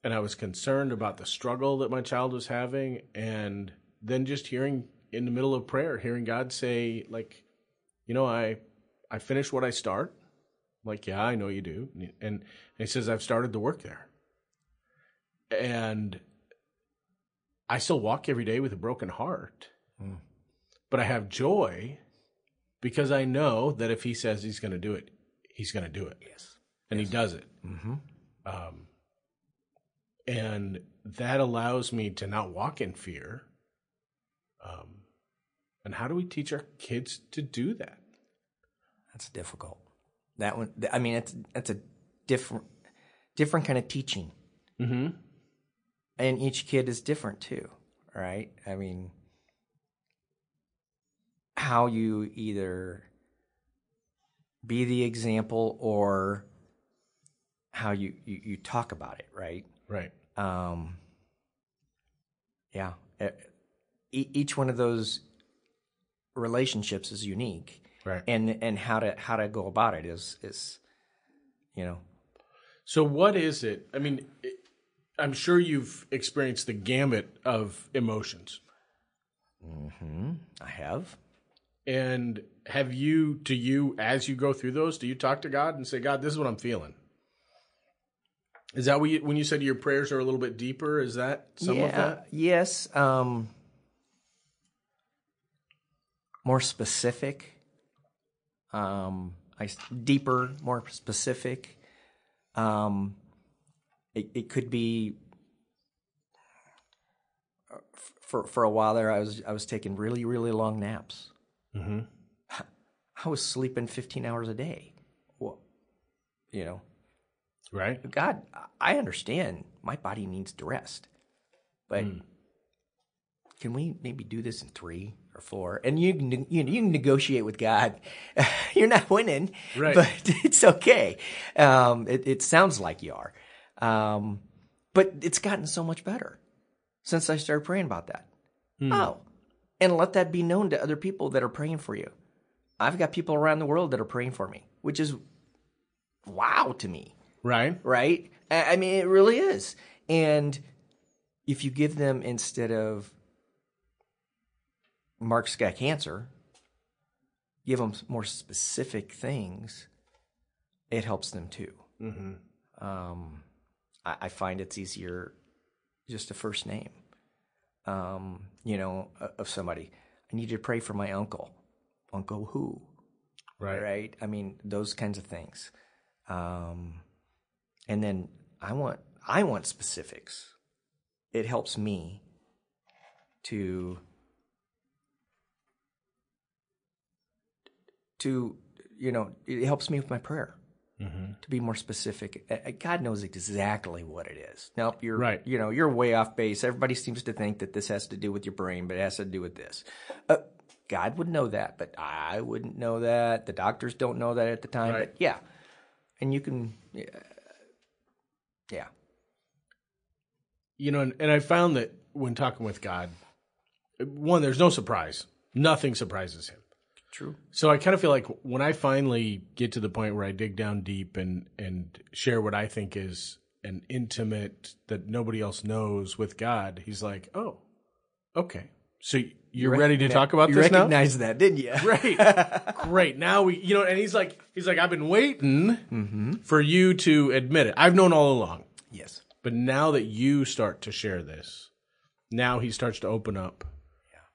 and I was concerned about the struggle that my child was having, and then just hearing in the middle of prayer, hearing God say, like, you know, I I finish what I start. Like, yeah, I know you do. And, and he says, I've started the work there. And I still walk every day with a broken heart, but I have joy because I know that if he says he's going to do it, he's going to do it. Yes. And he does it. Mm-hmm. Um, and that allows me to not walk in fear. Um, And how do we teach our kids to do that? That's difficult. That one, I mean, it's it's a different different kind of teaching, Mm-hmm. and each kid is different too, right? I mean, how you either be the example or how you you, you talk about it, right? Right. um, yeah, each one of those relationships is unique, Right. and and how to how to go about it is is, you know, So, what is it? I mean, I'm sure you've experienced the gamut of emotions. mhm I have. And have you, to you, as you go through those, do you talk to God and say, God, this is what I'm feeling? Is that what you, when you said your prayers are a little bit deeper? Is that some yeah, of that? Yes. Um, more specific. Um, I deeper, more specific. Um, it, it could be uh, for for a while there. I was I was taking really really long naps. Mm-hmm. I was sleeping fifteen hours a day. Well, you know, Right. God, I understand my body needs to rest, but can we maybe do this in three or four? And you can you, you can negotiate with God. You're not winning, Right. But it's okay. Um, it, it sounds like you are, um, but it's gotten so much better since I started praying about that. Oh, and let that be known to other people that are praying for you. I've got people around the world that are praying for me, which is wow to me Right. right? I I mean, it really is. And if you give them instead of Mark's got cancer, give them more specific things, it helps them too. Mm-hmm. Um, I, I find it's easier just a first name, um, you know, of somebody. I need to pray for my uncle. Uncle who? Right. right? I mean, those kinds of things. Um, and then I want I want specifics. It helps me to to you know it helps me with my prayer Mm-hmm. to be more specific. God knows exactly what it is. Nope, you're Right. You know, you're way off base. Everybody seems to think that this has to do with your brain, but it has to do with this. Uh, God would know that, but I wouldn't know that. The doctors don't know that at the time. Right. But yeah, and you can, yeah, yeah. You know, and, and I found that when talking with God, one, there's no surprise. Nothing surprises him. True. So I kind of feel like when I finally get to the point where I dig down deep and and share what I think is an intimate that nobody else knows with God, he's like, "Oh, okay. So you're ready to talk about you this now?" recognized that, didn't you? Great. Great. Now we, you know, and he's like, he's like, I've been waiting mm-hmm. for you to admit it. I've known all along, Yes. but now that you start to share this, now he starts to open up.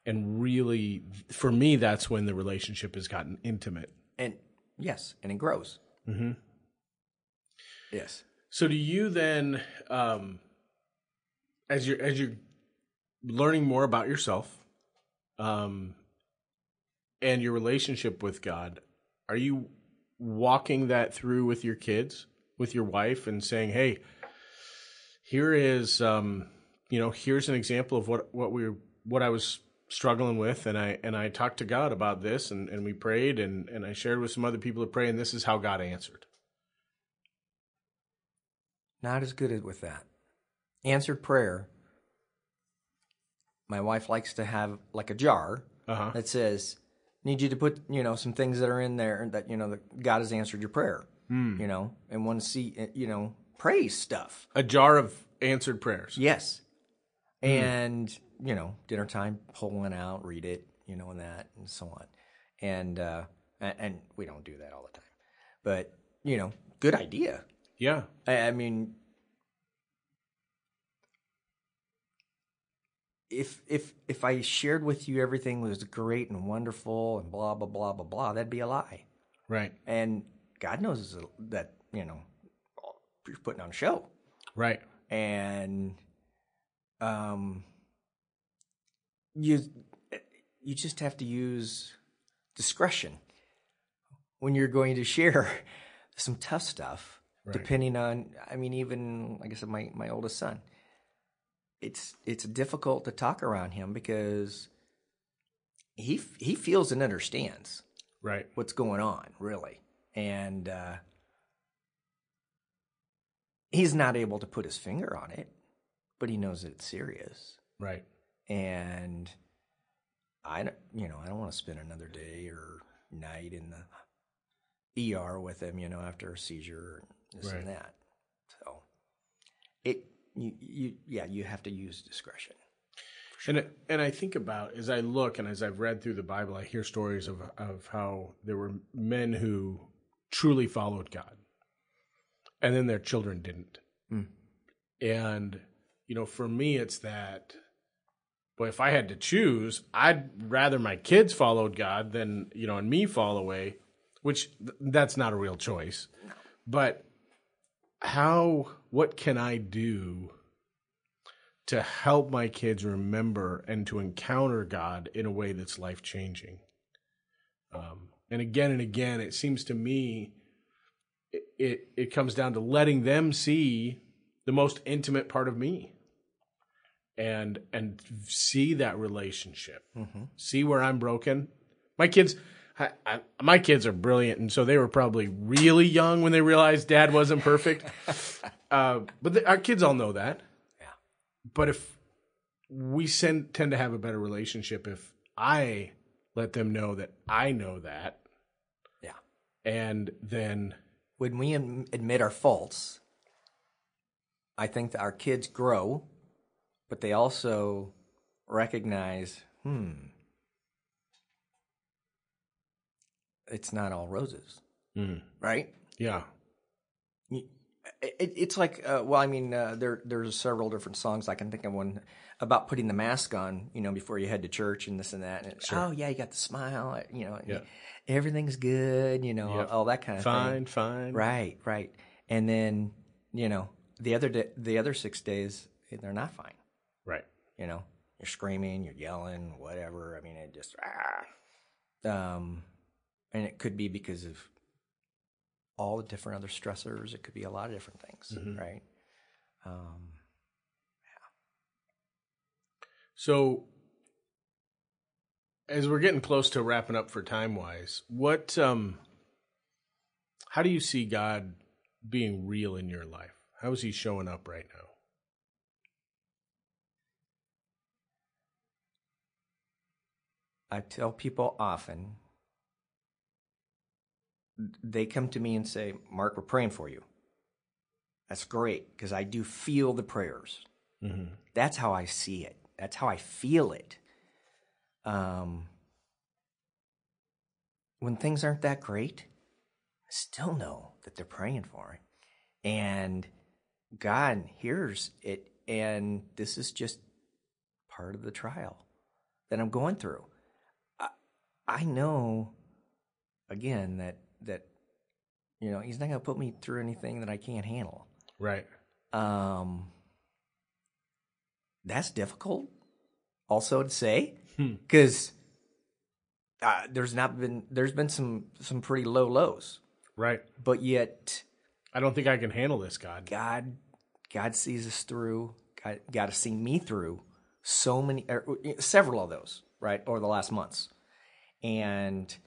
And really, for me, that's when the relationship has gotten intimate. And yes, and it grows. Mm-hmm. Yes. So, do you then, um, as you're as you're learning more about yourself, um, and your relationship with God, are you walking that through with your kids, with your wife, and saying, "Hey, here is, um, you know, here's an example of what what we what I was struggling with, and I and I talked to God about this, and and we prayed, and and I shared with some other people to pray, and this is how God answered." Not as good with that. Answered prayer. My wife likes to have like a jar Uh huh. that says, "Need you to put you know some things that are in there that you know that God has answered your prayer." You know, and want to see uh, you know praise stuff. A jar of answered prayers. Yes, and you know dinner time, pull one out, read it, you know, and that and so on, and uh, and, and we don't do that all the time, but you know, good idea. Yeah. I, I mean, if if if I shared with you everything was great and wonderful and blah blah blah blah blah, that'd be a lie. Right. And God knows that you know you're putting on a show, Right. and um, you you just have to use discretion when you're going to share some tough stuff. Right. Depending on, I mean, even like I said, my my oldest son, it's it's difficult to talk around him because he he feels and understands Right. what's going on, really. And uh, he's not able to put his finger on it, but he knows that it's serious. Right. And I, don't- you know, I don't want to spend another day or night in the ER with him, you know, after a seizure and this Right. and that. So it, you, you, yeah, you have to use discretion. And and I think about as I look and as I've read through the Bible, I hear stories of of how there were men who truly followed God, and then their children didn't. Mm. And you know, for me, it's that. But if I had to choose, I'd rather my kids followed God than you know, and me fall away, which th- that's not a real choice. But how? What can I do? to help my kids remember and to encounter God in a way that's life changing. Um, and again and again, it seems to me it, it it comes down to letting them see the most intimate part of me, and and see that relationship, see where I'm broken. My kids. I, I, my kids are brilliant, and so they were probably really young when they realized Dad wasn't perfect. uh, but the, our kids all know that Yeah. but if we send, tend to have a better relationship if I let them know that I know that, Yeah. and then When we admit our faults, I think that our kids grow, but they also recognize, hmm, it's not all roses, right? yeah, You- It, it's like, uh, well, I mean, uh, there there's several different songs I can think of one about putting the mask on, you know, before you head to church and this and that. And it- Oh yeah, you got the smile, you know, Yeah. everything's good, you know, Yep. all that kind of thing. fine, fine, Right, right. And then, you know, the other day, the other six days, they're not fine. You know, you're screaming, you're yelling, whatever. I mean, it just, ah. um, and it could be because of all the different other stressors. It could be a lot of different things, right? Um, yeah. So, as we're getting close to wrapping up for time wise, what, um, how do you see God being real in your life? How is He showing up right now? I tell people often, they come to me and say, Mark, we're praying for you. That's great because I do feel the prayers. Mm-hmm. That's how I see it. That's how I feel it. Um, when things aren't that great, I still know that they're praying for it. And God hears it. And this is just part of the trial that I'm going through. I, know, again, that, that, you know, He's not going to put me through anything that I can't handle. Right, Um, that's difficult also to say because uh, there's not been there's been some some pretty low lows right. but yet I don't think I can handle this, God. god god sees us through god got to see me through so many er, several of those right over the last months and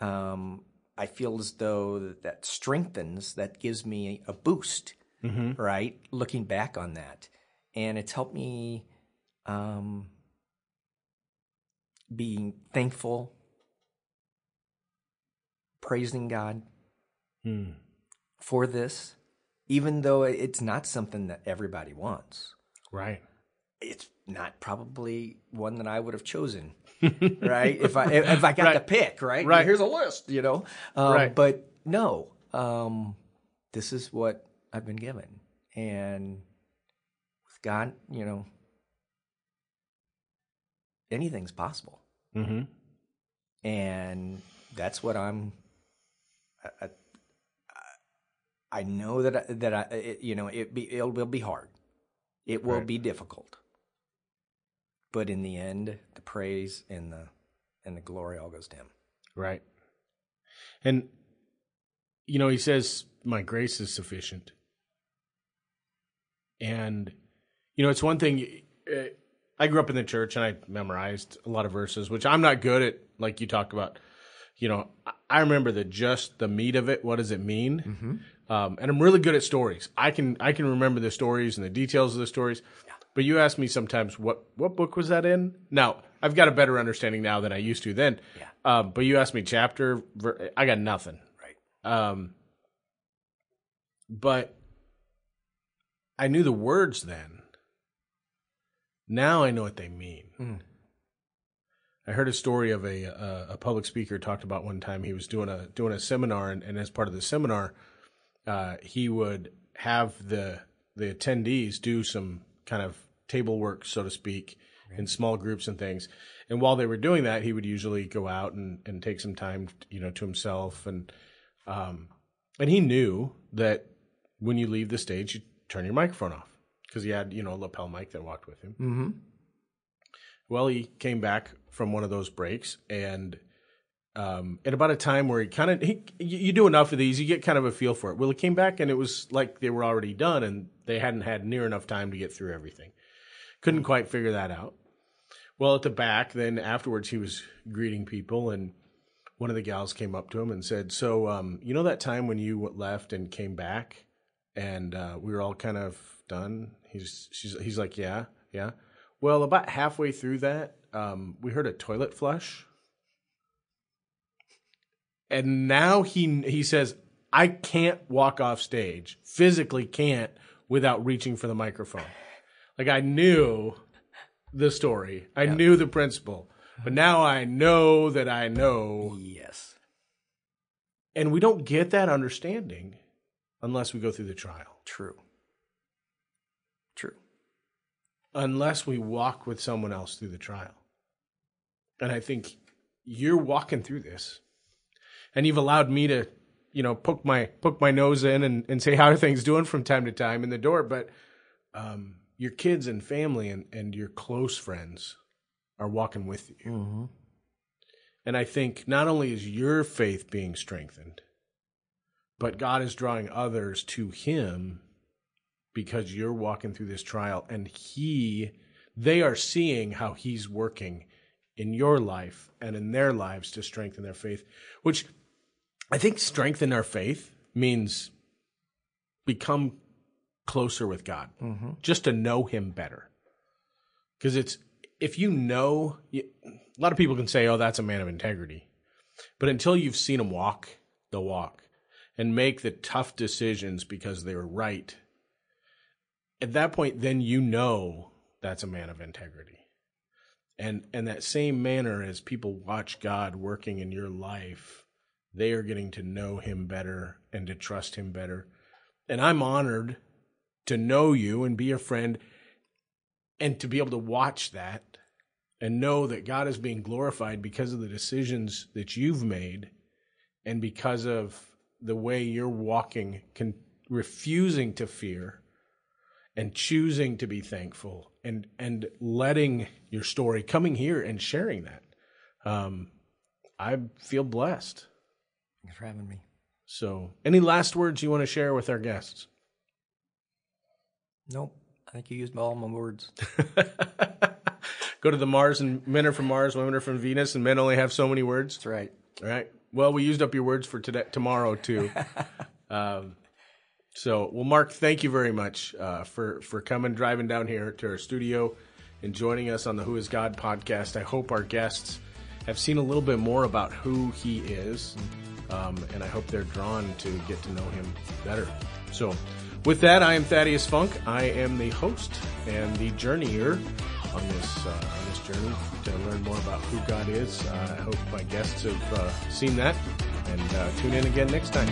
um i feel as though that, that strengthens that gives me a boost right looking back on that and it's helped me um being thankful praising god Hmm. for this, even though it's not something that everybody wants. Right. It's not probably one that I would have chosen, right? If I if I got Right. to pick, right? Right. Here's a list, you know. Um, Right. But no, um, this is what I've been given, and with God, you know, anything's possible, Mm-hmm. and that's what I'm. I, I, I know that I, that I, it, you know, it be it will be hard. It will Right. be difficult. But in the end, the praise and the and the glory all goes to Him. Right. And, you know, he says, My grace is sufficient. And, you know, it's one thing. Uh, I grew up in the church and I memorized a lot of verses, which I'm not good at, like you talk about. You know, I remember the just the meat of it. What does it mean? Mm-hmm. Um, and I'm really good at stories. I can I can remember the stories and the details of the stories. But you ask me sometimes what what book was that in? Now I've got a better understanding now than I used to then. Yeah. Um, but you ask me chapter, I got nothing. Right. Um, but I knew the words then. Now I know what they mean. Mm. I heard a story of a, a, a public speaker talked about one time he was doing a doing a seminar and, and as part of the seminar, uh, he would have the the attendees do some kind of table work, so to speak, in small groups and things. And while they were doing that, he would usually go out and, and take some time, you know, to himself. And, um, and he knew that when you leave the stage, you turn your microphone off because he had, you know, a lapel mic that walked with him. Mm-hmm. Well, he came back from one of those breaks and, um, at about a time where he kind of, he, you do enough of these, you get kind of a feel for it. Well, he came back and it was like they were already done and they hadn't had near enough time to get through everything. Couldn't quite figure that out. Well, at the back, then afterwards, he was greeting people, and one of the gals came up to him and said, "So, um, you know that time when you left and came back, and uh, we were all kind of done?" He's she's he's like, "Yeah, yeah." Well, about halfway through that, um, we heard a toilet flush, and now he he says, "I can't walk off stage, physically can't, without reaching for the microphone." Like I knew the story. I yep. knew the principle. But now I know that I know. Yes. And we don't get that understanding unless we go through the trial. True. True. Unless we walk with someone else through the trial. And I think you're walking through this. And you've allowed me to, you know, poke my poke my nose in and, and say how are things doing from time to time in the door. But um, your kids and family and, and your close friends are walking with you. Mm-hmm. And I think not only is your faith being strengthened, but God is drawing others to Him because you're walking through this trial and He, they are seeing how He's working in your life and in their lives to strengthen their faith, which I think strengthen our faith means become closer with God, mm-hmm. just to know Him better. Because it's if you know, you, a lot of people can say, "Oh, that's a man of integrity," but until you've seen him walk the walk and make the tough decisions because they're right, at that point, then you know that's a man of integrity. And and that same manner as people watch God working in your life, they are getting to know Him better and to trust Him better. And I'm honored to know you and be a friend and to be able to watch that and know that God is being glorified because of the decisions that you've made and because of the way you're walking, con- refusing to fear and choosing to be thankful and, and letting your story coming here and sharing that. Um, I feel blessed. Thanks for having me. So, any last words you want to share with our guests? Nope. I think you used all my words. Go to the Mars and men are from Mars, women are from Venus, and men only have so many words. That's right. All right. Well, we used up your words for today, tomorrow too. um, so, well, Mark, thank you very much uh, for for coming, driving down here to our studio, and joining us on the Who Is God podcast. I hope our guests have seen a little bit more about who He is, um, and I hope they're drawn to get to know Him better. So. With that, I am Thaddeus Funk. I am the host and the journeyer on this uh, on this journey to learn more about who God is. Uh, I hope my guests have uh, seen that and uh, tune in again next time.